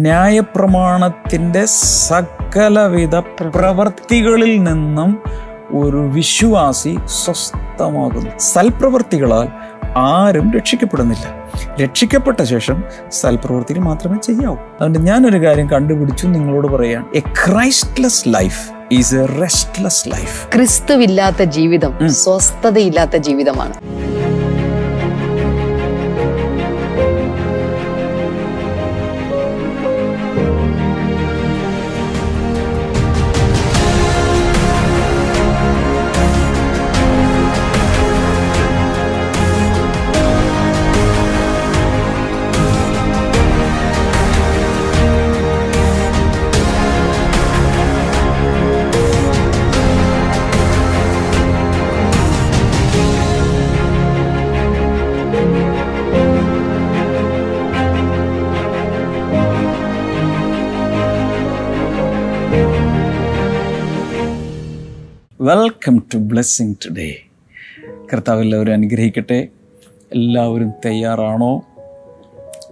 ന്യായപ്രമാണത്തിന്റെ സകലവിധ പ്രവർത്തികളിൽ നിന്നും ഒരു വിശ്വാസി സ്വസ്ഥമാകുന്നു. സൽപ്രവർത്തികളാൽ ആരും രക്ഷിക്കപ്പെടുന്നില്ല. രക്ഷിക്കപ്പെട്ട ശേഷം സൽപ്രവൃത്തികൾ മാത്രമേ ചെയ്യാവൂ. അതുകൊണ്ട് ഞാനൊരു കാര്യം കണ്ടുപിടിച്ചു നിങ്ങളോട് പറയാം. A Christless life is a restless life ക്രിസ്തുവില്ലാത്ത ജീവിതം സ്വസ്ഥതയില്ലാത്ത ജീവിതമാണ്. ബ്ലെസ്സിങ് ടുഡേ കർത്താവ് എല്ലാവരും അനുഗ്രഹിക്കട്ടെ. എല്ലാവരും തയ്യാറാണോ?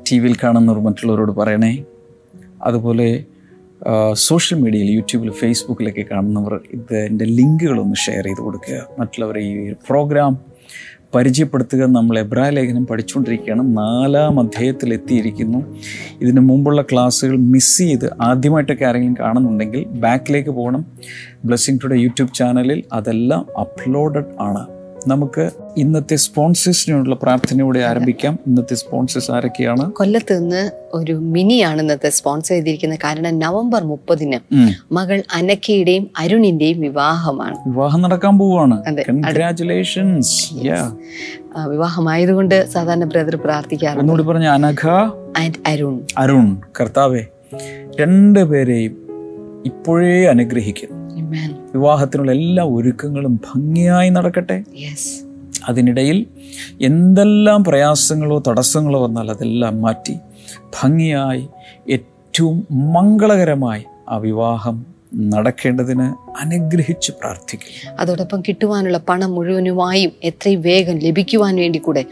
ടി വിയിൽ കാണുന്നവർ മറ്റുള്ളവരോട് പറയണേ. അതുപോലെ സോഷ്യൽ മീഡിയയിൽ യൂട്യൂബിൽ ഫേസ്ബുക്കിലൊക്കെ കാണുന്നവർ ഇതിന്റെ ലിങ്കുകളൊന്ന് ഷെയർ ചെയ്ത് കൊടുക്കുക. മറ്റുള്ളവരെ ഈ പ്രോഗ്രാം പരിചയപ്പെടുത്തുക നമ്മൾ എബ്രാ ലേഖനം പഠിച്ചുകൊണ്ടിരിക്കുകയാണ്. നാലാം അധ്യായത്തിൽ എത്തിയിരിക്കുന്നു. ഇതിന് മുമ്പുള്ള ക്ലാസ്സുകൾ മിസ് ചെയ്ത് ആദ്യമായിട്ടൊക്കെ ആരെങ്കിലും കാണുന്നുണ്ടെങ്കിൽ ബാക്കിലേക്ക് പോകണം. ബ്ലെസ്സിംഗ് ടുഡേ യൂട്യൂബ് ചാനലിൽ അതെല്ലാം അപ്ലോഡഡ് ആണ്. നമുക്ക് ഇന്നത്തെ സ്പോൺസേഴ്സിനുള്ള പ്രാർത്ഥനയോടെ ആരംഭിക്കാം. ഇന്നത്തെ സ്പോൺസേഴ്സ് ആരൊക്കെയാണ്? കൊല്ലത്ത് നിന്ന് ഒരു മിനിയാണ് ഇന്നത്തെ സ്പോൺസർ ചെയ്തിരിക്കുന്നത് കാരണം നവംബർ മുപ്പതിന്. മകൾ അനക്കയുടെയും അരുണിന്റെയും വിവാഹമാണ്. വിവാഹം നടക്കാൻ പോവാണ്. കൺഗ്രാറ്റുലേഷൻസ് വിവാഹമായതുകൊണ്ട് സാധാരണ ബ്രദർ പ്രാർത്ഥിക്കാറുണ്ട്. ഒന്നുകൂടി പറഞ്ഞ അനഘ ആൻഡ് അരുൺ. അരുൺ കർത്താവെ രണ്ടുപേരെയും ഇപ്പോഴേ അനുഗ്രഹിക്കുന്നു. വിവാഹത്തിനുള്ള എല്ലാ ഒരുക്കങ്ങളും ഭംഗിയായി നടക്കട്ടെ. അതിനിടയിൽ എന്തെല്ലാം പ്രയാസങ്ങളോ തടസ്സങ്ങളോ വന്നാൽ അതെല്ലാം മാറ്റി ഭംഗിയായി ഏറ്റവും മംഗളകരമായി ആ വിവാഹം നടക്കേണ്ടതിന് അനുഗ്രഹിച്ച് പ്രാർത്ഥിക്കും അതോടൊപ്പം കിട്ടുവാനുള്ള പണം മുഴുവനുമായും എത്രയും വേഗം ലഭിക്കുവാൻ വേണ്ടി കൂടെ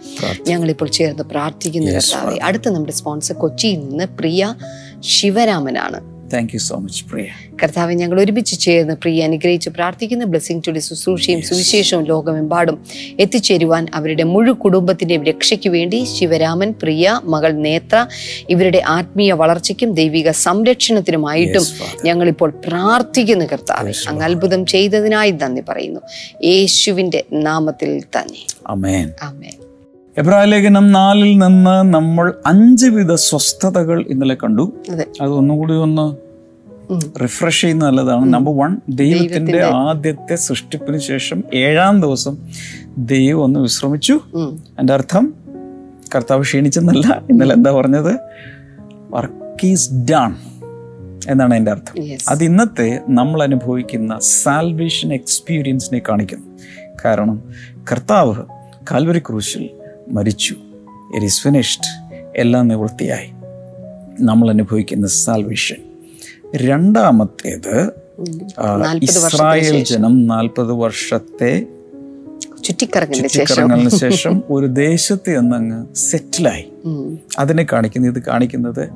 ഞങ്ങളിപ്പോൾ ചേർന്ന് പ്രാർത്ഥിക്കുന്നു അടുത്ത നമ്മുടെ സ്പോൺസർ കൊച്ചിയിൽ നിന്ന് പ്രിയ ശിവരാമനാണ്. താങ്ക് യു സോ മച്ച് പ്രിയ കർത്താവ് ഞങ്ങൾ ഒരുമിച്ച് ചേർന്ന് പ്രിയ അനുഗ്രഹിച്ച് പ്രാർത്ഥിക്കുന്ന ബ്ലെസ്സിംഗ് ടുഡേ ശുശ്രൂഷയും സുവിശേഷവും ലോകമെമ്പാടും എത്തിച്ചേരുവാൻ അവരുടെ മുഴു കുടുംബത്തിന്റെയും രക്ഷയ്ക്ക് വേണ്ടി ശിവരാമൻ പ്രിയ മകൾ നേത്ര ഇവരുടെ ആത്മീയ വളർച്ചയ്ക്കും ദൈവിക സംരക്ഷണത്തിനുമായിട്ടും. ഞങ്ങളിപ്പോൾ പ്രാർത്ഥിക്കുന്നു കർത്താവ്. അങ്ങ് അത്ഭുതം ചെയ്തതിനായി നന്ദി പറയുന്നു. യേശുവിന്റെ നാമത്തിൽ തന്നെ. അമേൻ ആമേൻ. എബ്രാലേഖനം നാലിൽ നിന്ന് നമ്മൾ അഞ്ച് വിധ സ്വസ്ഥതകൾ ഇന്നലെ കണ്ടു. അതെ. ഒന്നുകൂടി ഒന്ന് റിഫ്രഷ് ചെയ്യുന്ന നല്ലതാണ്. നമ്പർ വൺ ദൈവത്തിന്റെ ആദ്യത്തെ സൃഷ്ടിപ്പിന് ശേഷം ഏഴാം ദിവസം ദൈവം ഒന്ന് വിശ്രമിച്ചു. എന്റെ അർത്ഥം കർത്താവ് ക്ഷീണിച്ചെന്നല്ല. ഇന്നലെ എന്താ പറഞ്ഞത്? വർക്ക് ഈസ് ഡൺ എന്നാണ് എന്റെ അർത്ഥം. അത് ഇന്നത്തെ നമ്മൾ അനുഭവിക്കുന്ന സാൽവേഷൻ എക്സ്പീരിയൻസിനെ കാണിക്കുന്നു. കാരണം കർത്താവ് കാൽവരി ക്രൂശിൽ മരിച്ചു. ഇറ്റ് ഈസ് ഫിനിഷ്ഡ് എല്ലാം നിവൃത്തിയായി. നമ്മൾ അനുഭവിക്കുന്ന സാൽവേഷൻ രണ്ടാമത്തേത് ഇസ്രായേൽ ജനം നാൽപ്പത് വർഷത്തെ ചുറ്റിക്കറങ്ങലിന് ശേഷം. ഒരു ദേശത്ത് എന്നങ്ങ് സെറ്റിലായി. അതിനെ കാണിക്കുന്നത് ഇത് കാണിക്കുന്നത്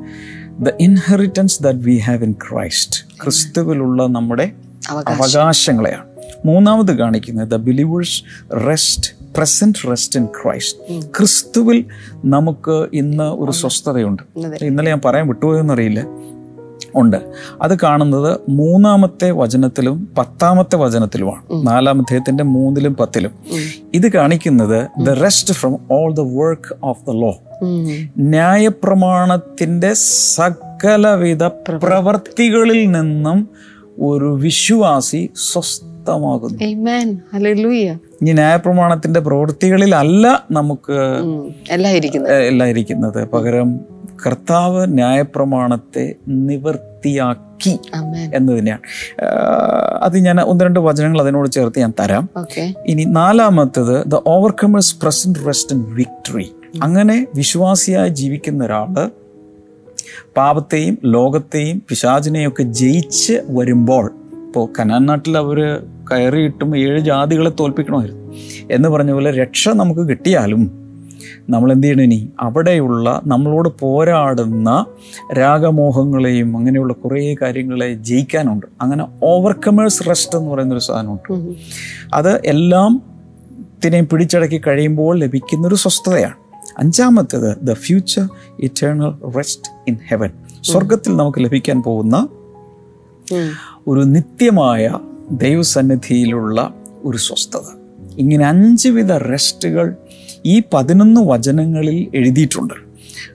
the inheritance that we have in Christ ക്രിസ്തുവിലുള്ള നമ്മുടെ അവകാശം. അവകാശങ്ങളെയാണ്. മൂന്നാമത് കാണിക്കുന്നത് the believers rest present rest in Christ ക്രിസ്തുവിൽ നമുക്ക് ഇന്ന് ഒരു സ്വസ്ഥതയുണ്ട്. ഇന്നലെ ഞാൻ പറയാൻ വിട്ടുപോയെന്നറിയില്ല ഉണ്ട്. അത് കാണുന്നത് മൂന്നാമത്തെ വചനത്തിലും പത്താമത്തെ വചനത്തിലുമാണ്. നാലാം അധ്യായത്തിന്റെ മൂന്നിലും പത്തിലും. ഇത് കാണിക്കുന്നത് the rest from all the work of the law. ന്യായപ്രമാണത്തിന്റെ സകലവിധ പ്രവൃത്തികളിൽ നിന്നും ഒരു വിശ്വാസി സ്വസ്ഥമാകുന്നു Amen. ഈ ന്യായപ്രമാണത്തിന്റെ പ്രവൃത്തികളിലല്ല നമുക്ക്. എല്ലാം ഇരിക്കുന്നത് പകരം കർത്താവ് ന്യായപ്രമാണത്തെ നിവർത്തിയാക്കി Amen. എന്ന് തന്നെയാണ് അത് ഞാൻ ഒന്ന് രണ്ട് വചനങ്ങൾ അതിനോട് ചേർത്ത് ഞാൻ തരാം. ഇനി നാലാമത്തത് the overcomers present rest and victory അങ്ങനെ വിശ്വാസിയായി ജീവിക്കുന്ന ഒരാൾ പാപത്തെയും ലോകത്തെയും പിശാചിനെയും ഒക്കെ ജയിച്ച് വരുമ്പോൾ ഇപ്പോൾ കനാൻ നാട്ടിൽ അവർ കയറിയിട്ടും ഏഴ് ജാതികളെ തോൽപ്പിക്കണമായിരുന്നു. എന്ന് പറഞ്ഞ പോലെ രക്ഷ നമുക്ക് കിട്ടിയാലും നമ്മൾ എന്ത് ചെയ്യണം ഇനി? അവിടെയുള്ള നമ്മളോട് പോരാടുന്ന രാഗമോഹങ്ങളെയും അങ്ങനെയുള്ള കുറേ കാര്യങ്ങളെ ജയിക്കാനുണ്ട്. അങ്ങനെ ഓവർകമേഴ്സ് റെസ്റ്റ് എന്ന് പറയുന്നൊരു സാധനമുണ്ട്. അത് എല്ലാം ത്തിനെയും പിടിച്ചടക്കി കഴിയുമ്പോൾ ലഭിക്കുന്നൊരു സ്വസ്ഥതയാണ്. അഞ്ചാമത്തേത് the future eternal rest in heaven സ്വർഗത്തിൽ നമുക്ക് ലഭിക്കാൻ പോകുന്ന. ഒരു നിത്യമായ ദൈവസന്നിധിയിലുള്ള ഒരു സ്വസ്ഥത. ഇങ്ങനെ അഞ്ച് വിധ റെസ്റ്റുകൾ ഈ പതിനൊന്ന് വചനങ്ങളിൽ എഴുതിയിട്ടുണ്ട്.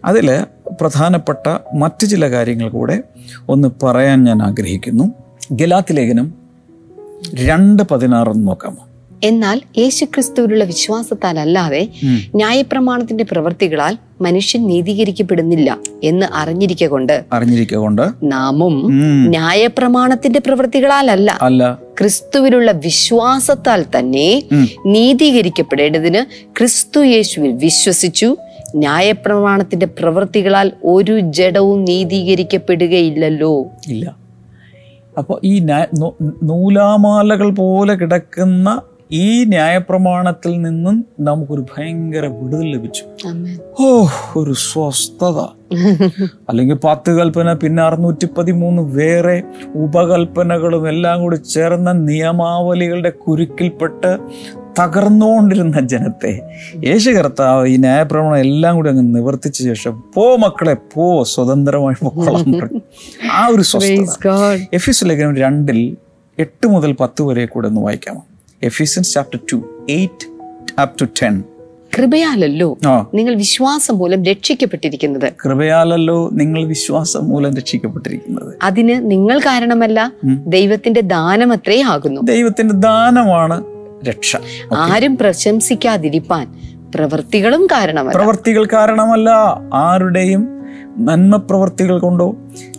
അതിൽ പ്രധാനപ്പെട്ട മറ്റു ചില കാര്യങ്ങൾ കൂടെ ഒന്ന് പറയാൻ ഞാൻ ആഗ്രഹിക്കുന്നു. ഗലാത്തി ലേഖനം രണ്ട് പതിനാറെന്ന് നോക്കാമോ എന്നാൽ യേശുക്രിസ്തുവിലുള്ള വിശ്വാസത്താൽ അല്ലാതെ ന്യായപ്രമാണത്തിന്റെ പ്രവൃത്തികളാൽ മനുഷ്യൻ നീതീകരിക്കപ്പെടുന്നില്ല എന്ന് അറിഞ്ഞിരിക്കൊണ്ട് അറിഞ്ഞിരിക്കൊണ്ട് നാമും ന്യായപ്രമാണത്തിന്റെ പ്രവൃത്തികളാൽ അല്ല. ക്രിസ്തുവിലുള്ള വിശ്വാസത്താൽ തന്നെ. നീതീകരിക്കപ്പെടേണ്ടതിന് ക്രിസ്തു യേശുവിൽ വിശ്വസിച്ചു. ന്യായപ്രമാണത്തിന്റെ പ്രവൃത്തികളാൽ ഒരു ജഡവും നീതീകരിക്കപ്പെടുകയില്ലല്ലോ. ഇല്ല. അപ്പോൾ ഈ നൂലാമാലകൾ പോലെ കിടക്കുന്ന ഈ ന്യായപ്രമാണത്തിൽ നിന്നും നമുക്കൊരു ഭയങ്കര വിടുതൽ ലഭിച്ചു. ഓ ഒരു സ്വസ്ഥത. അല്ലെങ്കിൽ പത്ത് കൽപ്പന പിന്നെ അറുന്നൂറ്റി പതിമൂന്ന് വേറെ ഉപകൽപ്പനകളും എല്ലാം കൂടി ചേർന്ന നിയമാവലികളുടെ കുരുക്കിൽപ്പെട്ട് തകർന്നുകൊണ്ടിരുന്ന ജനത്തെ. യേശു കർത്താവ് ഈ ന്യായപ്രമാണം എല്ലാം കൂടി അങ്ങ് നിവർത്തിച്ച ശേഷം പോ മക്കളെ പോ സ്വതന്ത്രമായി പൊക്കോളാൻ പറഞ്ഞു ആ ഒരു സ്വസ്ഥത. എഫീസ് ലേഖനം രണ്ടിൽ എട്ട് മുതൽ പത്ത് വരെ കൂടെ ഒന്ന് വായിക്കാമോ? Ephesians chapter two eight up to ten കൃപയാലല്ലോ നിങ്ങൾ വിശ്വാസം മൂലം രക്ഷിക്കപ്പെട്ടിരിക്കുന്നത്. കൃപയാലല്ലോ നിങ്ങൾ വിശ്വാസം മൂലം രക്ഷിക്കപ്പെട്ടിരിക്കുന്നത്. അതിന് നിങ്ങൾ കാരണമല്ല ദൈവത്തിന്റെ ദാനം അത്രേ ആകുന്നു. ദൈവത്തിന്റെ ദാനമാണ് രക്ഷ. ആരും പ്രശംസിക്കാതിരിപ്പാൻ പ്രവൃത്തികളും കാരണമല്ല. പ്രവർത്തികൾ കാരണമല്ല ആരുടെയും നന്മ പ്രവർത്തികൾ കൊണ്ടോ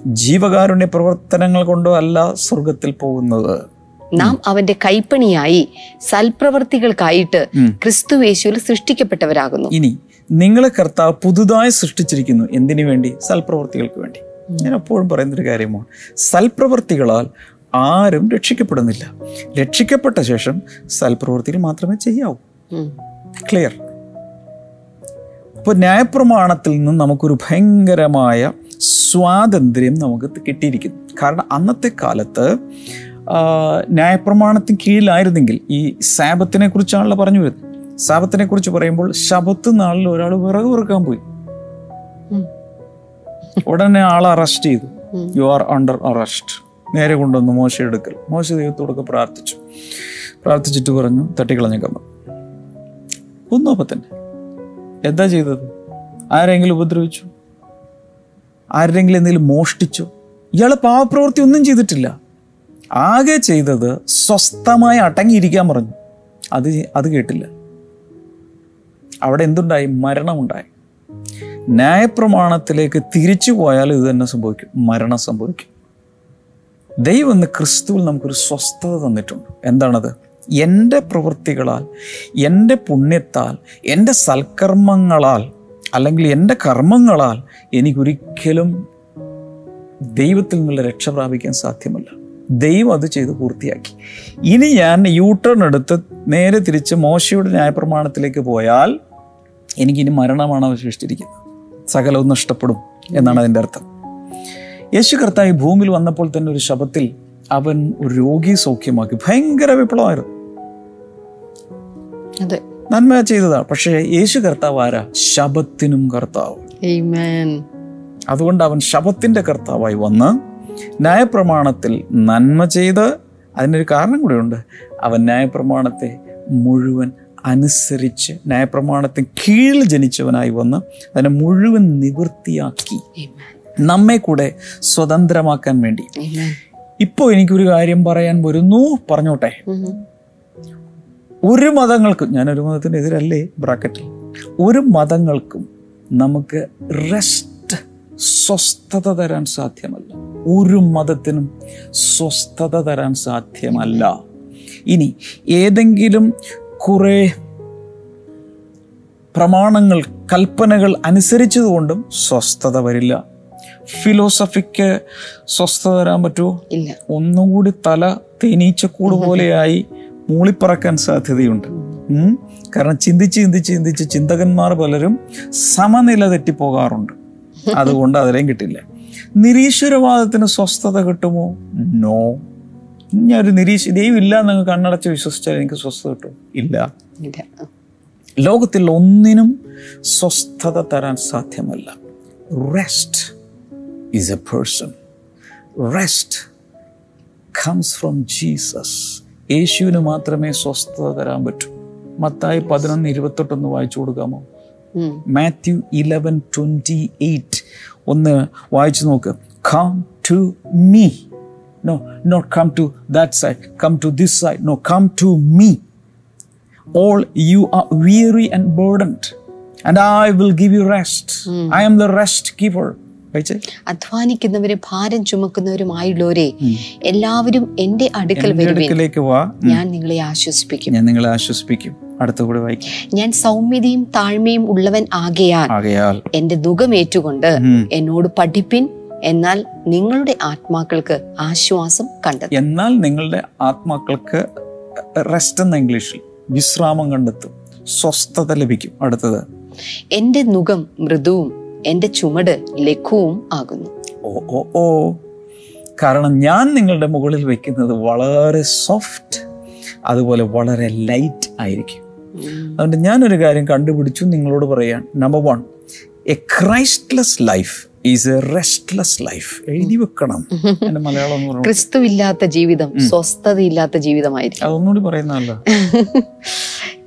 ജീവകാരുണ്യ പ്രവർത്തനങ്ങൾ കൊണ്ടോ അല്ല സ്വർഗത്തിൽ പോകുന്നത്. നാം അവന്റെ കൈപ്പണിയായി സൽപ്രവർത്തികൾക്കായിട്ട് ക്രിസ്തു യേശുവിൽ സൃഷ്ടിക്കപ്പെട്ടവരാകുന്നു. ഇനി നിങ്ങളെ കർത്താവ് പുതുതായി സൃഷ്ടിച്ചിരിക്കുന്നു എന്തിനു വേണ്ടി? സൽപ്രവർത്തികൾക്ക് വേണ്ടി. ഞാൻ എപ്പോഴും പറയുന്നൊരു കാര്യമാണ് സൽപ്രവർത്തികളാൽ ആരും രക്ഷിക്കപ്പെടുന്നില്ല. രക്ഷിക്കപ്പെട്ട ശേഷം സൽപ്രവർത്തികൾ മാത്രമേ ചെയ്യാവൂ. ക്ലിയർ അപ്പോൾ ന്യായപ്രമാണത്തിൽ നിന്ന് നമുക്കൊരു ഭയങ്കരമായ സ്വാതന്ത്ര്യം നമുക്ക് കിട്ടിയിരിക്കുന്നു. കാരണം അന്നത്തെ കാലത്ത് ന്യായപ്രമാണത്തിന് കീഴിലായിരുന്നെങ്കിൽ ഈ സാപത്തിനെ കുറിച്ചാണല്ലോ പറഞ്ഞു വരുന്നത്. സാപത്തിനെ കുറിച്ച് പറയുമ്പോൾ ശബത്ത് നാളിൽ ഒരാൾ വിറക് വിറക്കാൻ പോയി. ഉടനെ ആളെ അറസ്റ്റ് ചെയ്തു. യു ആർ അണ്ടർ അറസ്റ്റ് നേരെ കൊണ്ടുവന്നു മോശ എടുക്കൽ. മോശ ദൈവത്തോടൊക്കെ പ്രാർത്ഥിച്ചു. പ്രാർത്ഥിച്ചിട്ട് പറഞ്ഞു തട്ടിക്കളഞ്ഞ കമ്മ ഒന്നും തന്നെ. എന്താ ചെയ്തത്? ആരെങ്കിലും ഉപദ്രവിച്ചു? ആരെങ്കിലും എന്തെങ്കിലും മോഷ്ടിച്ചു? ഇയാൾ പാവപ്രവൃത്തി ഒന്നും ചെയ്തിട്ടില്ല. ആകെ ചെയ്തത് സ്വസ്ഥമായി അടങ്ങിയിരിക്കാൻ പറഞ്ഞു. അത് അത് കേട്ടില്ല. അവിടെ എന്തുണ്ടായി? മരണമുണ്ടായി. ന്യായപ്രമാണത്തിലേക്ക് തിരിച്ചു പോയാൽ ഇത് തന്നെ സംഭവിക്കും. മരണം സംഭവിക്കും. ദൈവം ഇന്ന് ക്രിസ്തുവിൽ നമുക്കൊരു സ്വസ്ഥത തന്നിട്ടുണ്ട്. എന്താണത്? എന്റെ പ്രവൃത്തികളാൽ എന്റെ പുണ്യത്താൽ എന്റെ സൽക്കർമ്മങ്ങളാൽ അല്ലെങ്കിൽ എന്റെ കർമ്മങ്ങളാൽ എനിക്കൊരിക്കലും ദൈവത്തിൽ നിന്നുള്ള രക്ഷ പ്രാപിക്കാൻ സാധ്യമല്ല. ദൈവം അത് ചെയ്ത് പൂർത്തിയാക്കി. ഇനി ഞാൻ യൂ ടേൺ എടുത്ത് നേരെ തിരിച്ച് മോശയുടെ ന്യായപ്രമാണത്തിലേക്ക് പോയാൽ എനിക്കിനി മരണമാണ് അവശേഷിച്ചിരിക്കുന്നത്. സകലവും നഷ്ടപ്പെടും എന്നാണ് അതിന്റെ അർത്ഥം. യേശു കർത്താവ് ഈ ഭൂമിയിൽ വന്നപ്പോൾ തന്നെ ഒരു ശബത്തിൽ അവൻ ഒരു രോഗി സൗഖ്യമാക്കി. ഭയങ്കര വിപ്ലവമായിരുന്നു. അതെ. നന്മ ചെയ്തതാ. പക്ഷേ യേശു കർത്താവ് ആരാ? ശബത്തിനും കർത്താവ്. അതുകൊണ്ട് അവൻ ശബത്തിന്റെ കർത്താവായി വന്ന് ന്യായപ്രമാണത്തിൽ നന്മ ചെയ്ത് അതിനൊരു കാരണം കൂടെയുണ്ട്. അവൻ ന്യായപ്രമാണത്തെ മുഴുവൻ അനുസരിച്ച് ന്യായപ്രമാണത്തിന് കീഴിൽ ജനിച്ചവനായി വന്ന് അതിനെ മുഴുവൻ നിവൃത്തിയാക്കി. നമ്മെ കൂടെ സ്വതന്ത്രമാക്കാൻ വേണ്ടി. ഇപ്പോൾ എനിക്കൊരു കാര്യം പറയാൻ വരുന്നു. പറഞ്ഞോട്ടെ. ഒരു മതങ്ങൾക്കും ഞാനൊരു മതത്തിന് എതിരല്ലേ ബ്രാക്കറ്റിൽ. ഒരു മതങ്ങൾക്കും നമുക്ക് റെസ്റ്റ് സ്വസ്ഥത തരാൻ സാധ്യമല്ല. ഒരു മതത്തിനും സ്വസ്ഥത തരാൻ സാധ്യമല്ല. ഇനി ഏതെങ്കിലും കുറേ പ്രമാണങ്ങൾ കൽപ്പനകൾ അനുസരിച്ചതുകൊണ്ടും സ്വസ്ഥത വരില്ല. ഫിലോസഫിക്ക് സ്വസ്ഥത തരാൻ പറ്റുമോ? ഇല്ല. ഒന്നുകൂടി തല തേനീച്ചക്കൂട് പോലെയായി മൂളിപ്പറക്കാൻ സാധ്യതയുണ്ട്. കാരണം ചിന്തിച്ച് ചിന്തിച്ച് ചിന്തിച്ച് ചിന്തകന്മാർ പലരും സമനില തെറ്റിപ്പോകാറുണ്ട്. അതുകൊണ്ട് അതിലേം കിട്ടില്ല. നിരീശ്വരവാദത്തിന് സ്വസ്ഥത കിട്ടുമോ? നോ ഞാൻ ഒരു നിരീശ്വര ദൈവം ഇല്ല എന്ന് കണ്ണടച്ച് വിശ്വസിച്ചാൽ എനിക്ക് സ്വസ്ഥത കിട്ടും ഇല്ല. ലോകത്തിൽ ഒന്നിനും സ്വസ്ഥത തരാൻ സാധ്യമല്ല. Rest is a person rest comes from Jesus യേശുവിന് മാത്രമേ സ്വസ്ഥത തരാൻ പറ്റൂ. മത്തായി പതിനൊന്ന് ഇരുപത്തെട്ടൊന്ന് വായിച്ചു കൊടുക്കാമോ. മാത്യു ഇലവൻ ട്വന്റി എയ്റ്റ് ഒന്ന് വായിച്ചു നോക്ക്. Come to me no not come to that side come to this side no come to me all you are weary and burdened and I will give you rest I am the rest giver അധ്വാനിക്കുന്നവരും ഭാരം ചുമക്കുന്നവരുമായുള്ളവരെ എല്ലാവരും എന്റെ അടുക്കൽ എന്റെ വരുവിൻ. അടുക്കലേക്ക് വാ. ഞാൻ നിങ്ങളെ ആശ്വസിപ്പിക്കും. ഞാൻ നിങ്ങളെ ആശ്വസിപ്പിക്കും. വായിക്കും. ഞാൻ സൗമ്യതയും താഴ്മയും ഉള്ളവൻ ആകയാൽ എന്റെ എന്റെ ദുഃഖമേറ്റുകൊണ്ട് എന്നോട് പഠിപ്പിൻ. എന്നാൽ നിങ്ങളുടെ ആത്മാക്കൾക്ക് ആശ്വാസം കണ്ടെത്തും. എന്നാൽ നിങ്ങളുടെ ആത്മാക്കൾക്ക് റെസ്റ്റ് എന്ന ഇംഗ്ലീഷിൽ വിശ്രാമം കണ്ടെത്തും. സ്വസ്ഥത ലഭിക്കും. അടുത്തത്. എന്റെ നുഖം മൃദുവും എന്റെ ചുമട് ലഘുവും ആകുന്നു. ഓ ഓ ഓ. കാരണം ഞാൻ നിങ്ങളുടെ മുകളിൽ വെക്കുന്നത് വളരെ സോഫ്റ്റ് അതുപോലെ വളരെ ലൈറ്റ് ആയിരിക്കും. അതുകൊണ്ട് ഞാനൊരു കാര്യം കണ്ടുപിടിച്ചു നിങ്ങളോട് പറയാൻ. Number one a Christless life is a restless life എഴുതി വെക്കണം. എന്റെ മലയാളം എന്ന് പറഞ്ഞു ക്രിസ്തുവില്ലാത്ത ജീവിതം സ്വസ്ഥതയില്ലാത്ത ജീവിതമായിരിക്കും. അതൊന്നുകൂടി പറയുന്നതല്ല.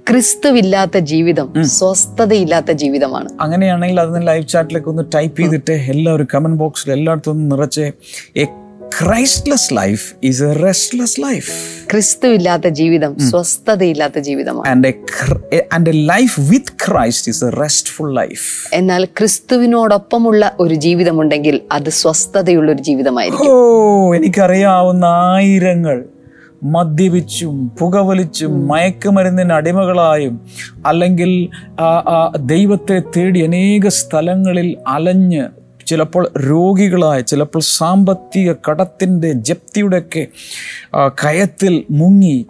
ക്രിസ്തുവില്ലാത്ത ജീവിതം സ്വസ്ഥതയില്ലാത്ത ജീവിതമാണ്. അങ്ങനെയാണെങ്കിൽ അതിന് ലൈവ് ചാറ്റിലേക്ക് ഒന്ന് ടൈപ്പ് ചെയ്തിട്ട് എല്ലാവരും കമന്റ് ബോക്സിൽ എല്ലായിടത്തും നിറച്ച് Christless life is a restless life ക്രിസ്തുവില്ലാത്ത ജീവിതം സ്വസ്ഥതയില്ലാത്ത ജീവിതമാണ്. And a life with Christ is a restful life എന്നാൽ ക്രിസ്തുവിനോടൊപ്പമുള്ള ഒരു ജീവിതമുണ്ടെങ്കിൽ അത് സ്വസ്ഥതയുള്ള ഒരു ജീവിതമായിരിക്കും. ഓ എനിക്കറിയാവുന്ന ആയിരങ്ങൾ മദ്യപിച്ചും പുകവലിച്ചും മയക്കുമരുന്നിന് അടിമകളായും അല്ലെങ്കിൽ ദൈവത്തെ തേടി അനേക സ്ഥലങ്ങളിൽ അലഞ്ഞ് ചിലപ്പോൾ രോഗികളായ ചിലപ്പോൾ സാമ്പത്തിക കടത്തിന്റെ ജപ്തിയുടെയൊക്കെ കയത്തിൽ മുങ്ങി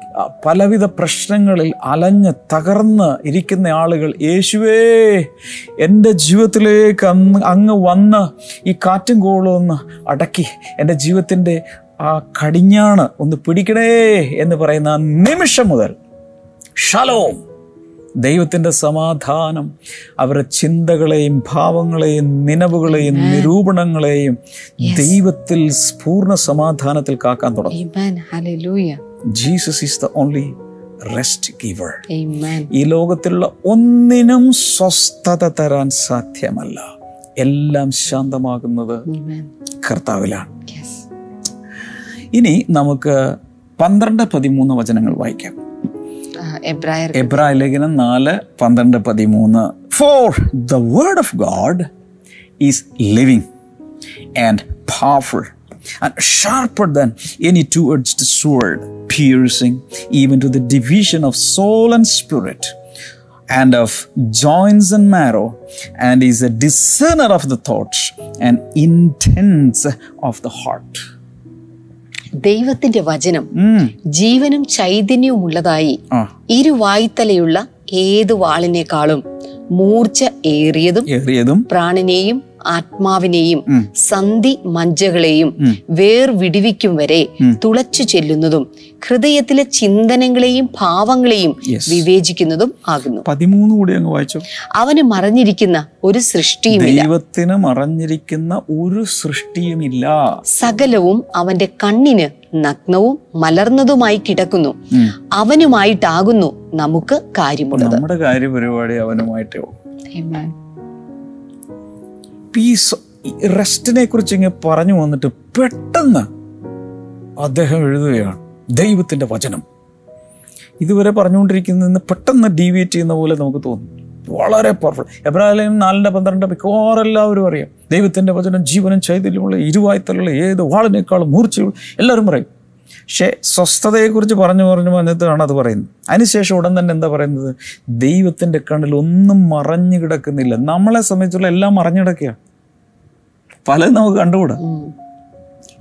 പലവിധ പ്രശ്നങ്ങളിൽ അലഞ്ഞ് തകർന്ന് ഇരിക്കുന്ന ആളുകൾ യേശുവേ എന്റെ ജീവിതത്തിലേക്ക് അന്ന് അങ്ങ് വന്ന് ഈ കാറ്റും കോളും ഒന്ന് അടക്കി. എന്റെ ജീവിതത്തിന്റെ ആ കടിഞ്ഞാണ് ഒന്ന് പിടിക്കണേ എന്ന് പറയുന്ന നിമിഷം മുതൽ. ഷലോം. ദൈവത്തിന്റെ സമാധാനം അവരുടെ ചിന്തകളെയും ഭാവങ്ങളെയും നിലവുകളെയും നിരൂപണങ്ങളെയും ദൈവത്തിൽ പൂർണ സമാധാനത്തിൽ കാക്കാൻ തുടങ്ങും. Amen. Hallelujah. Jesus is the only rest giver Amen. ഈ ലോകത്തിലുള്ള ഒന്നിനും സ്വസ്ഥത തരാൻ സാധ്യമല്ല. എല്ലാം ശാന്തമാകുന്നത് കർത്താവിലാണ്. ഇനി നമുക്ക് പന്ത്രണ്ട് പതിമൂന്ന് വചനങ്ങൾ വായിക്കാം. എബ്രായ ലേഖനം നാല് പന്ത്രണ്ട് പതിമൂന്ന് for the word of God is living and powerful and sharper than any two edged sword piercing even to the division of soul and spirit and of joints and marrow and is a discerner of the thoughts and intents of the heart ദൈവത്തിന്റെ വചനം. ജീവനും ചൈതന്യവും ഉള്ളതായി ഇരുവായ്ത്തലയുള്ള ഏത് വാളിനേക്കാളും മൂർച്ച ഏറിയതും പ്രാണനെയും ആത്മാവിനെയും സന്ധി മഞ്ചകളെയും വേർവിടിവിക്കും വരെ തുളച്ചു ചെല്ലുന്നതും ഹൃദയത്തിലെ ചിന്തനങ്ങളെയും ഭാവങ്ങളെയും വിവേചിക്കുന്നതും ആകുന്നു. പതിമൂന്ന് കൂടി അങ്ങ് വായിച്ചു? അവന് മറഞ്ഞിരിക്കുന്ന ഒരു സൃഷ്ടിയും ദൈവത്തിന് മറഞ്ഞിരിക്കുന്ന ഒരു സൃഷ്ടിയുമില്ല. സകലവും അവന്റെ കണ്ണിന് നഗ്നവും മലർന്നതുമായി കിടക്കുന്നു. അവനുമായിട്ടാകുന്നു നമുക്ക് കാര്യമുള്ളത്. നമ്മുടെ കാര്യപരിപാടി അവനുമായിട്ടേ ഉള്ളൂ. Amen. പീസ് റെസ്റ്റിനെ കുറിച്ച് ഇങ്ങനെ പറഞ്ഞു വന്നിട്ട് പെട്ടെന്ന് അദ്ദേഹം എഴുതുകയാണ്. ദൈവത്തിന്റെ വചനം. ഇതുവരെ പറഞ്ഞുകൊണ്ടിരിക്കുന്നതിന് പെട്ടെന്ന് ഡീവിയേറ്റ് ചെയ്യുന്ന പോലെ നമുക്ക് തോന്നും. വളരെ പവർഫുൾ എബ്രാഹിം നാലിന്റെ പന്ത്രണ്ട് മിക്കവാറും എല്ലാവരും അറിയാം. ദൈവത്തിന്റെ വചനം ജീവനും ചൈതന്യമുള്ള ഇരുവായ്ത്തലുള്ള ഏത് വാളിനേക്കാളും മൂർച്ചയുള്ള എല്ലാവരും പറയും. പക്ഷേ സ്വസ്ഥതയെക്കുറിച്ച് പറഞ്ഞു പറഞ്ഞു വന്നിട്ടാണ് അത് പറയുന്നത്. അതിനുശേഷം ഉടൻ തന്നെ എന്താ പറയുന്നത്? ദൈവത്തിന്റെ കണ്ണിൽ ഒന്നും മറഞ്ഞു കിടക്കുന്നില്ല. നമ്മളെ സംബന്ധിച്ചുള്ള എല്ലാം മറഞ്ഞു കിടക്കുകയാണ്. പലതും നമുക്ക് കണ്ടുകൂടാ.